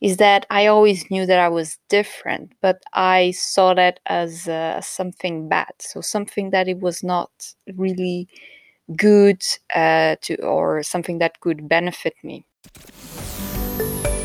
is that I always knew that I was different, but I saw that as uh, something bad. So something that it was not really good uh, to, or something that could benefit me.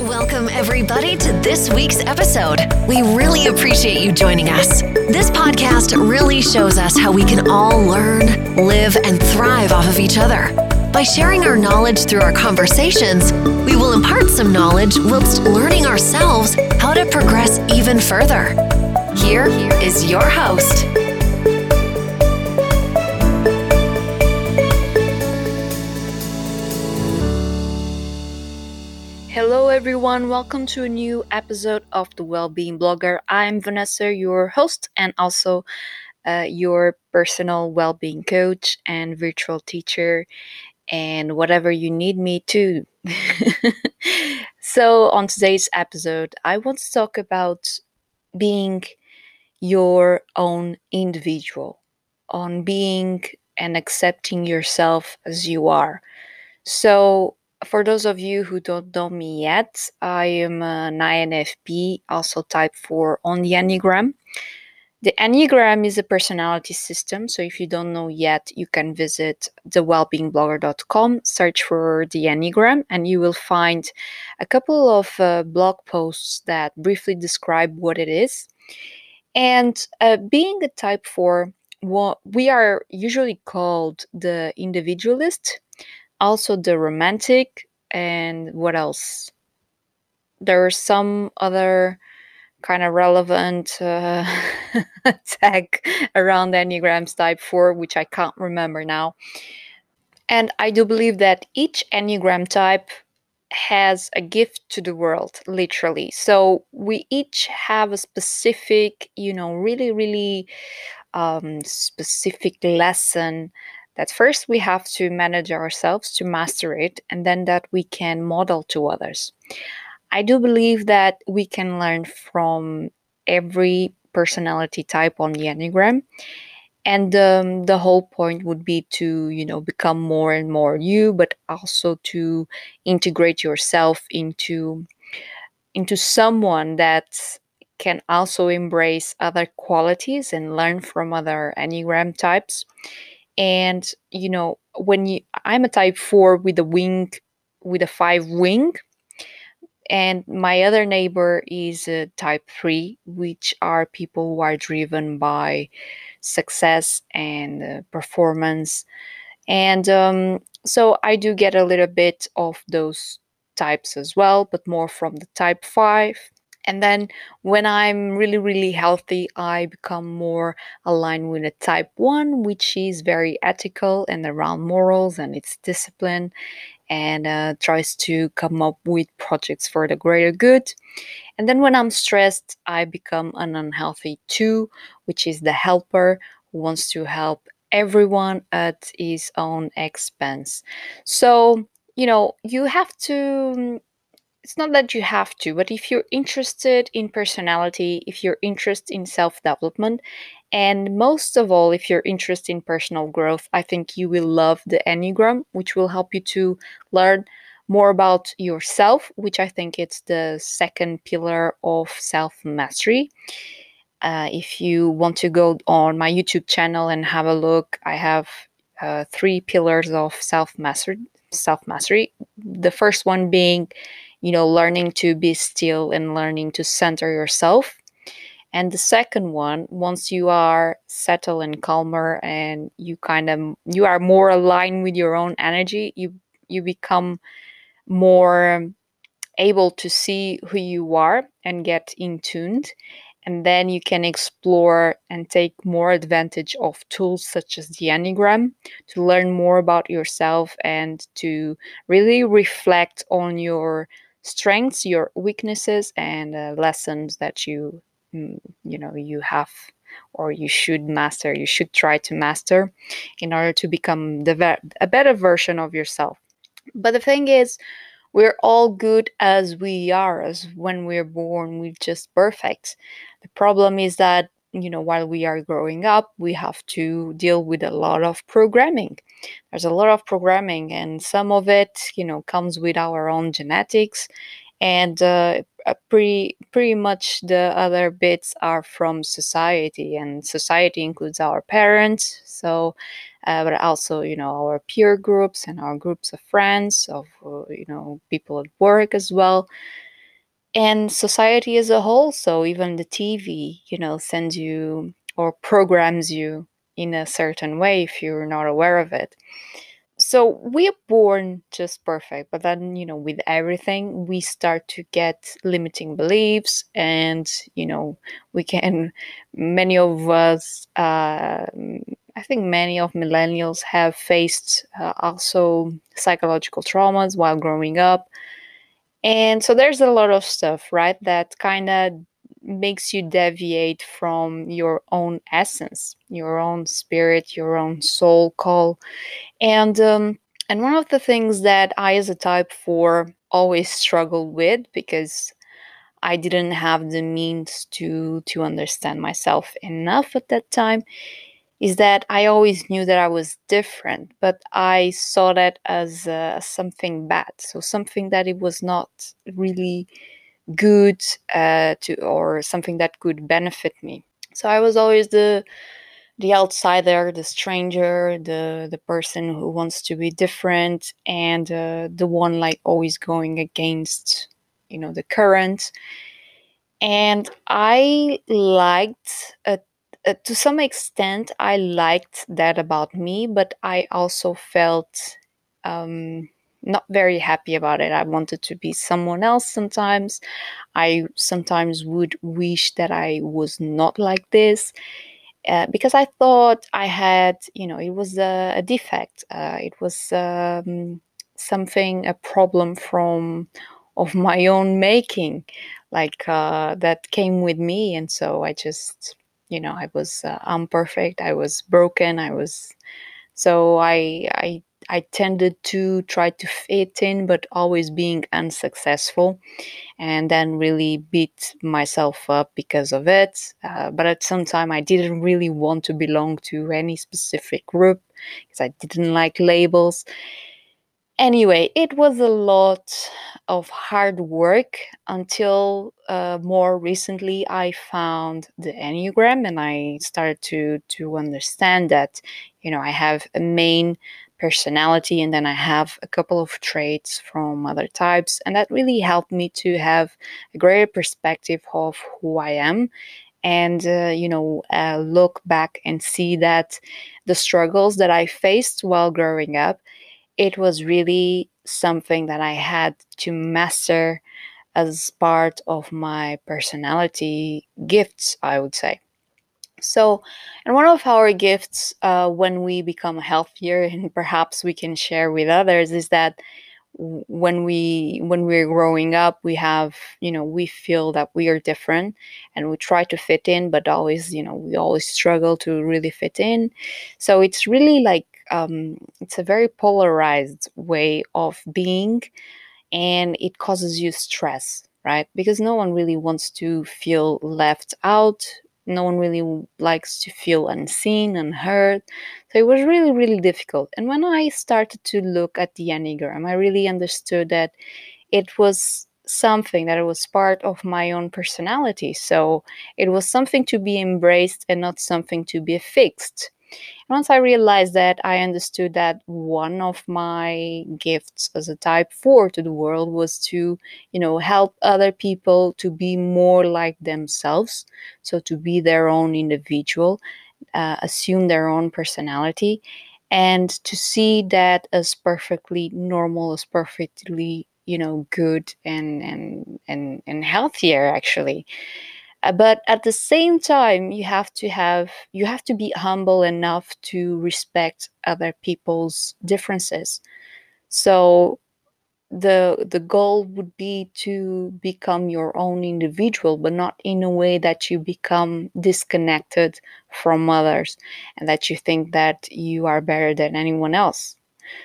Welcome, everybody, to this week's episode. We really appreciate you joining us. This podcast really shows us how we can all learn, live, and thrive off of each other. By sharing our knowledge through our conversations, we will impart some knowledge whilst learning ourselves how to progress even further. Here is your host. Hello, everyone. Welcome to a new episode of the Wellbeing Blogger. I'm Vanessa, your host, and also uh, your personal well-being coach and virtual teacher, and whatever you need me to. so, on today's episode, I want to talk about being your own individual, on being and accepting yourself as you are. So, for those of you who don't know me yet, I am an INFP, also type 4 on the Enneagram. The Enneagram is a personality system, so if you don't know yet, you can visit thewellbeingblogger.com, search for the Enneagram, and you will find a couple of uh, blog posts that briefly describe what it is. And uh, being a type 4, what we are usually called the individualist also the romantic and what else there are some other kind of relevant uh, tag around enneagrams type 4 which i can't remember now. And i do believe that each enneagram type has a gift to the world literally. So we each have a specific you know really really um, specific lesson that first we have to manage ourselves to master it and then that we can model to others i do believe that we can learn from every personality type on the enneagram. And um, the whole point would be to you know become more and more you but also to integrate yourself into into someone that can also embrace other qualities and learn from other enneagram types. And you know when you i'm a type 4 with a wing with a 5 wing and my other neighbor is type 3 which are people who are driven by success and uh, performance. And um, so i do get a little bit of those types as well but more from the type 5 and then when I'm really, really healthy, I become more aligned with a type one, which is very ethical and around morals and its discipline and uh, tries to come up with projects for the greater good. And then when I'm stressed, I become an unhealthy two, which is the helper who wants to help everyone at his own expense. So, you know, you have to it's not that you have to, but if you're interested in personality, if you're interested in self development, and most of all, if you're interested in personal growth, I think you will love the Enneagram, which will help you to learn more about yourself, which I think it's the second pillar of self mastery. Uh, if you want to go on my YouTube channel and have a look, I have uh, three pillars of self mastery. Self mastery. The first one being you know, learning to be still and learning to center yourself. And the second one, once you are settled and calmer and you kind of you are more aligned with your own energy, you you become more able to see who you are and get in tuned and then you can explore and take more advantage of tools such as the enneagram to learn more about yourself and to really reflect on your strengths, your weaknesses, and uh, lessons that you you know you have or you should master. You should try to master in order to become the a better version of yourself. But the thing is, we're all good as we are, as when we're born, we're just perfect. The problem is that you know while we are growing up we have to deal with a lot of programming there's a lot of programming and some of it you know comes with our own genetics and uh, uh, pretty pretty much the other bits are from society and society includes our parents so uh, but also you know our peer groups and our groups of friends of uh, you know people at work as well. And society as a whole so even the tv you know sends you or programs you in a certain way if you're not aware of it so we're born just perfect but then you know with everything we start to get limiting beliefs and you know we can many of us uh, i think many of millennials have faced uh, also psychological traumas while growing up. And so there's a lot of stuff right that kind of makes you deviate from your own essence, your own spirit, your own soul call. And um, and one of the things that I, as a type four, always struggled with because I didn't have the means to to understand myself enough at that time is that I always knew that I was different, but I saw that as uh, something bad. So something that it was not really good uh, to or something that could benefit me. So I was always the the outsider, the stranger, the the person who wants to be different, and uh, the one like always going against you know the current. And I liked uh, uh, to some extent I liked that about me, but I also felt um, not very happy about it. I wanted to be someone else sometimes. I sometimes would wish that I was not like this uh, because I thought I had, you know, it was a, a defect. Uh, it was um, something, a problem from of my own making, like uh, that came with me, and so I just, you know, I was uh, imperfect. I was broken. I was, so I I I tended to try to fit in, but always being unsuccessful, and then really beat myself up because of it. Uh, but at some time, I didn't really want to belong to any specific group because I didn't like labels. Anyway, it was a lot of hard work until uh, more recently I found the Enneagram and I started to to understand that you know I have a main personality and then i have a couple of traits from other types and that really helped me to have a greater perspective of who i am and uh, you know uh, look back and see that the struggles that i faced while growing up it was really something that i had to master as part of my personality gifts i would say so, and one of our gifts uh, when we become healthier, and perhaps we can share with others, is that when we when we're growing up we have you know we feel that we are different and we try to fit in but always you know we always struggle to really fit in. So it's really like um, it's a very polarized way of being and it causes you stress right? Because no one really wants to feel left out no one really likes to feel unseen and heard. So it was really, really difficult. And when I started to look at the Enneagram, I really understood that it was something that was part of my own personality. So it was something to be embraced and not something to be fixed once I realized that, I understood that one of my gifts as a type 4 to the world was to, you know, help other people to be more like themselves. So to be their own individual, uh, assume their own personality, and to see that as perfectly normal, as perfectly, you know, good and and and and healthier actually. Uh, but at the same time you have to have you have to be humble enough to respect other people's differences. So the the goal would be to become your own individual but not in a way that you become disconnected from others and that you think that you are better than anyone else.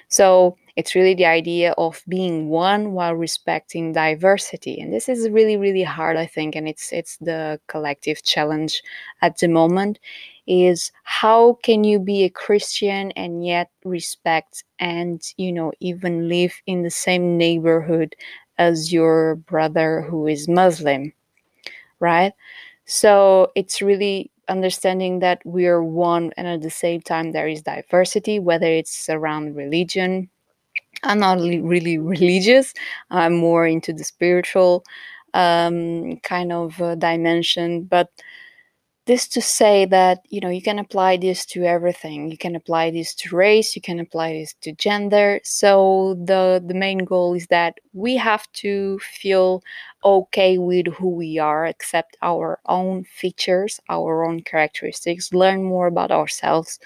So it's really the idea of being one while respecting diversity. And this is really, really hard, I think, and it's it's the collective challenge at the moment is how can you be a Christian and yet respect and you know even live in the same neighborhood as your brother who is Muslim, right? So it's really understanding that we are one and at the same time there is diversity, whether it's around religion. I'm not really religious, I'm more into the spiritual um, kind of uh, dimension, but this to say that you know you can apply this to everything. You can apply this to race. You can apply this to gender. So the the main goal is that we have to feel okay with who we are accept our own features our own characteristics learn more about ourselves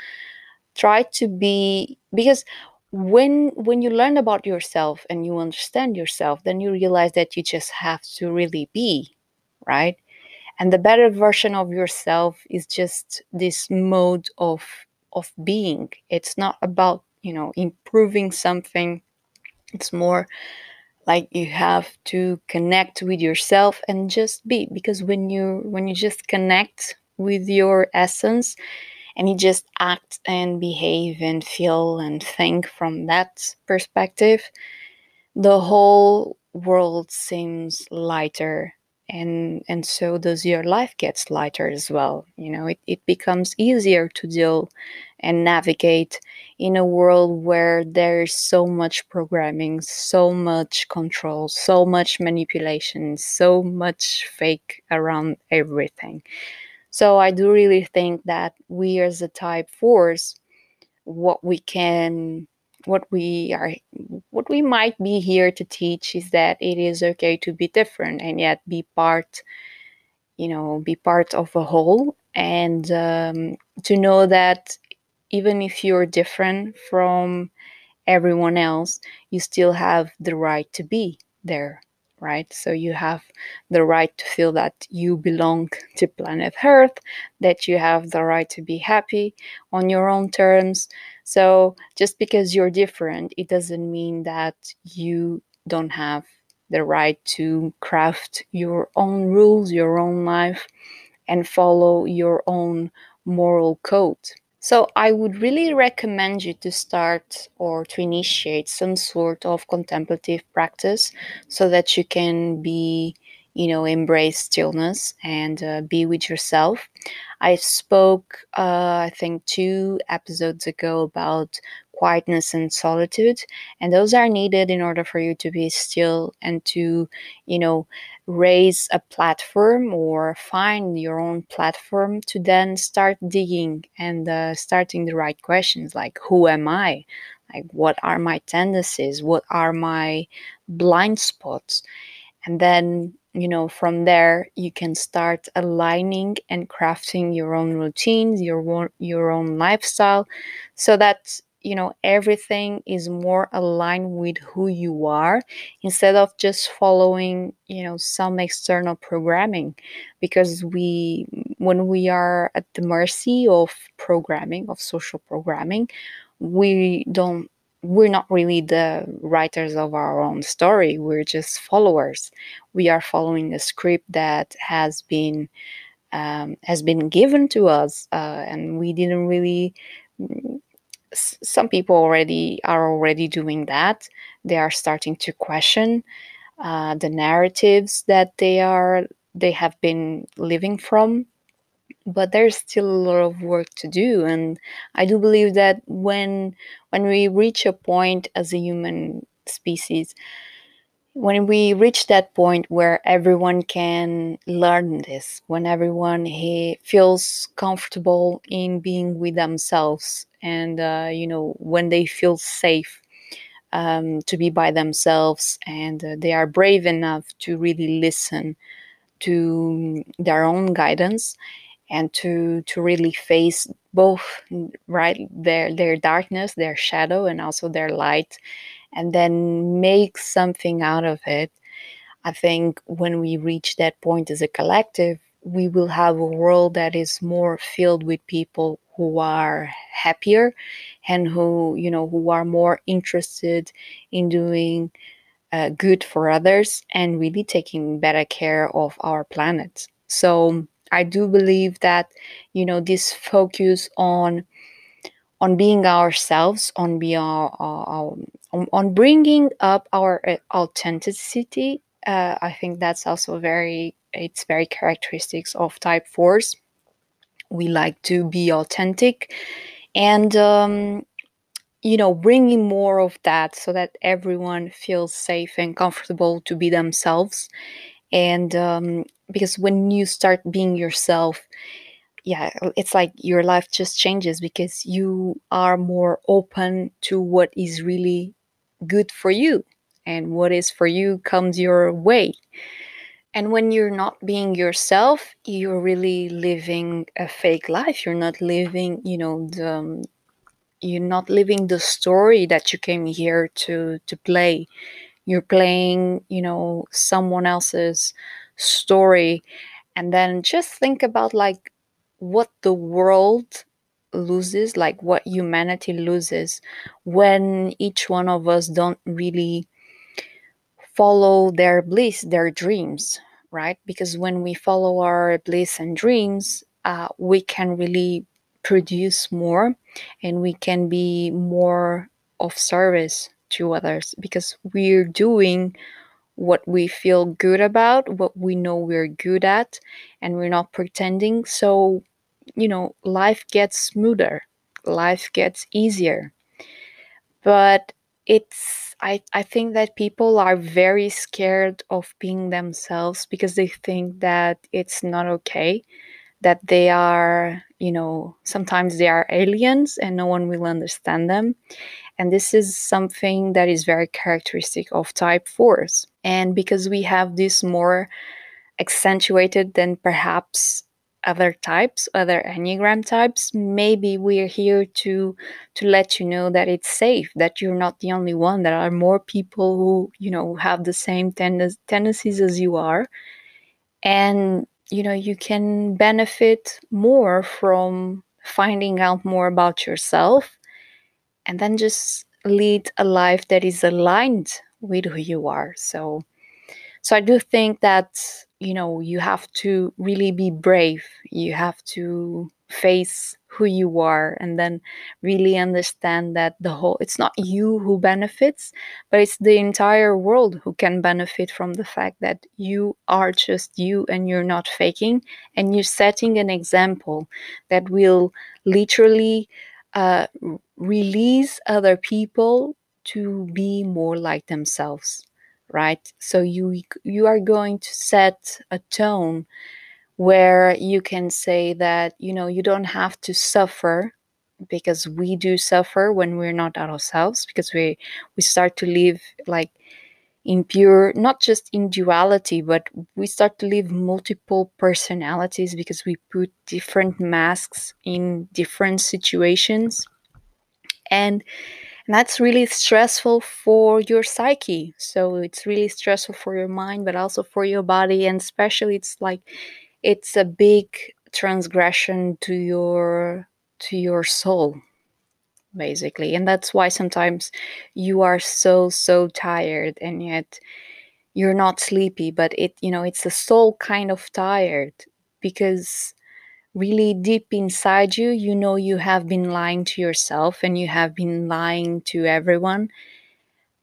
try to be because when when you learn about yourself and you understand yourself then you realize that you just have to really be right? And the better version of yourself is just this mode of of being. It's not about you know improving something. It's more like you have to connect with yourself and just be because when you when you just connect with your essence and you just act and behave and feel and think from that perspective the whole world seems lighter and and so does your life gets lighter as well. You know it, it becomes easier to deal and navigate in a world where there's so much programming so much control so much manipulation so much fake around everything so i do really think that we as a type force what we can what we are what we might be here to teach is that it is okay to be different and yet be part you know be part of a whole. And um, to know that even if you're different from everyone else you still have the right to be there right? So you have the right to feel that you belong to planet Earth, that you have the right to be happy on your own terms. So just because you're different, it doesn't mean that you don't have the right to craft your own rules, your own life, and follow your own moral code. So I would really recommend you to start or to initiate some sort of contemplative practice so that you can be, you know, embrace stillness and uh, be with yourself. I spoke, uh, I think, two episodes ago about quietness and solitude and those are needed in order for you to be still and to you know raise a platform or find your own platform to then start digging and uh, starting the right questions like who am i? Like what are my tendencies? What are my blind spots? And then you know from there you can start aligning and crafting your own routines your your own lifestyle so that you know everything is more aligned with who you are instead of just following you know some external programming. Because we when we are at the mercy of programming of social programming we don't we're not really the writers of our own story. We're just followers. We are following a script that has been um, has been given to us uh, and we didn't really some people already are already doing that. They are starting to question uh, the narratives that they are they have been living from. But there's still a lot of work to do, and I do believe that when when we reach a point as a human species when we reach that point where everyone can learn this when everyone he feels comfortable in being with themselves and uh, you know when they feel safe um, to be by themselves and uh, they are brave enough to really listen to their own guidance and to to really face both right their their darkness their shadow and also their light and then make something out of it. I think when we reach that point as a collective, we will have a world that is more filled with people who are happier and who, you know, who are more interested in doing uh, good for others and really taking better care of our planet. So I do believe that, you know, this focus on on being ourselves on being our, our, on, on bringing up our uh, authenticity uh, i think that's also very it's very characteristics of type 4s we like to be authentic and um, you know bringing more of that so that everyone feels safe and comfortable to be themselves. And um, because when you start being yourself yeah it's like your life just changes because you are more open to what is really good for you and what is for you comes your way. And when you're not being yourself you're really living a fake life. You're not living you know the um, you're not living the story that you came here to to play. You're playing you know someone else's story. And then just think about like what the world loses like what humanity loses when each one of us don't really follow their bliss their dreams right because when we follow our bliss and dreams uh, we can really produce more and we can be more of service to others because we're doing what we feel good about, what we know we're good at, and we're not pretending. So, you know, life gets smoother, life gets easier. But it's, I, I think that people are very scared of being themselves because they think that it's not okay, that they are, you know, sometimes they are aliens and no one will understand them. And this is something that is very characteristic of type 4s. And because we have this more accentuated than perhaps other types, other Enneagram types, maybe we're here to to let you know that it's safe, that you're not the only one. There are more people who, you know, have the same tend- tendencies as you are. And, you know, you can benefit more from finding out more about yourself and then just lead a life that is aligned with who you are so so i do think that you know you have to really be brave. You have to face who you are and then really understand that the whole it's not you who benefits but it's the entire world who can benefit from the fact that you are just you and you're not faking. And you're setting an example that will literally uh, release other people to be more like themselves right? So you you are going to set a tone where you can say that you know you don't have to suffer because we do suffer when we're not ourselves because we we start to live like in pure not just in duality but we start to live multiple personalities because we put different masks in different situations. And that's really stressful for your psyche. So it's really stressful for your mind but also for your body and especially it's like it's a big transgression to your to your soul basically. And that's why sometimes you are so so tired and yet you're not sleepy but it you know it's a soul kind of tired because really deep inside you, you know you have been lying to yourself and you have been lying to everyone.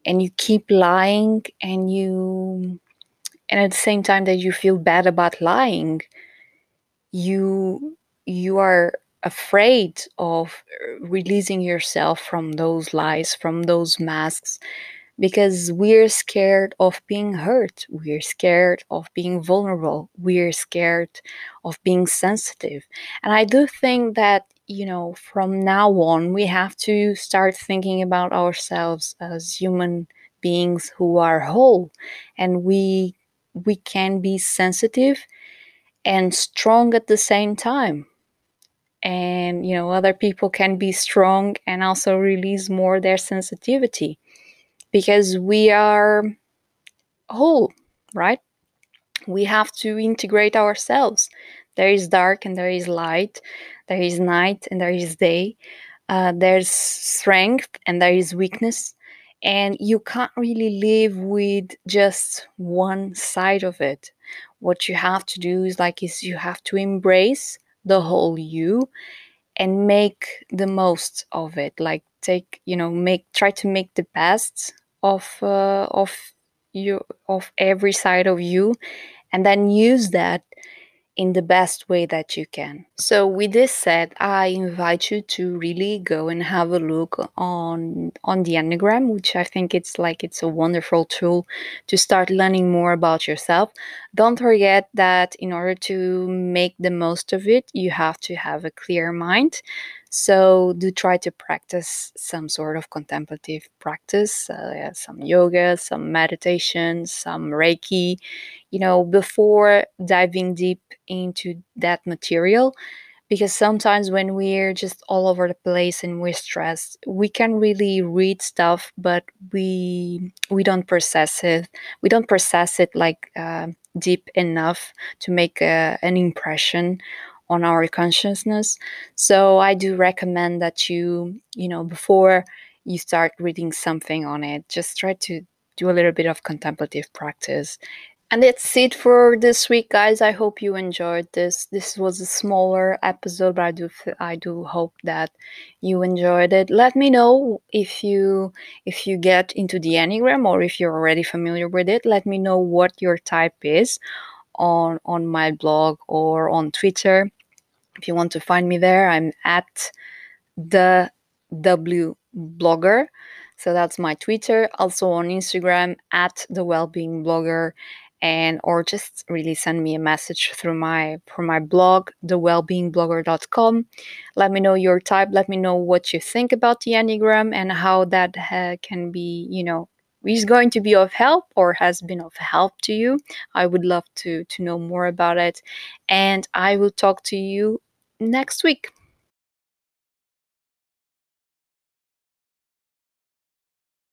And you keep lying and you and at the same time that you feel bad about lying, you you are afraid of uh, releasing yourself from those lies, from those masks, because we're scared of being hurt. We're scared of being vulnerable. We're scared of being sensitive. And I do think that, you know, from now on, we have to start thinking about ourselves as human beings who are whole and we we can be sensitive and strong at the same time and you know other people can be strong and also release more their sensitivity because we are whole, right? We have to integrate ourselves. There is dark and there is light, there is night and there is day, uh, there's strength and there is weakness. And you can't really live with just one side of it. What you have to do is like is you have to embrace the whole you and make the most of it like take you know make try to make the best of uh, of you of every side of you and then use that in the best way that you can. So with this said, I invite you to really go and have a look on on the Enneagram, which I think it's like it's a wonderful tool to start learning more about yourself. Don't forget that in order to make the most of it, you have to have a clear mind. So do try to practice some sort of contemplative practice, uh, some yoga, some meditation, some Reiki, you know, before diving deep into that material. Because sometimes when we're just all over the place and we're stressed, we can really read stuff, but we we don't process it. We don't process it like uh, deep enough to make a, an impression on our consciousness. So I do recommend that you, you know, before you start reading something on it, just try to do a little bit of contemplative practice. And that's it for this week, guys. I hope you enjoyed this. This was a smaller episode, but I do I do hope that you enjoyed it. Let me know if you if you get into the Enneagram or if you're already familiar with it. Let me know what your type is on on my blog or on Twitter. If you want to find me there, I'm at the W blogger. So that's my Twitter. Also on Instagram at the Wellbeing Blogger, and or just really send me a message through my for my blog, thewellbeingblogger.com. Let me know your type. Let me know what you think about the Enneagram and how that uh, can be, you know, is going to be of help or has been of help to you. I would love to to know more about it. And i will talk to you next week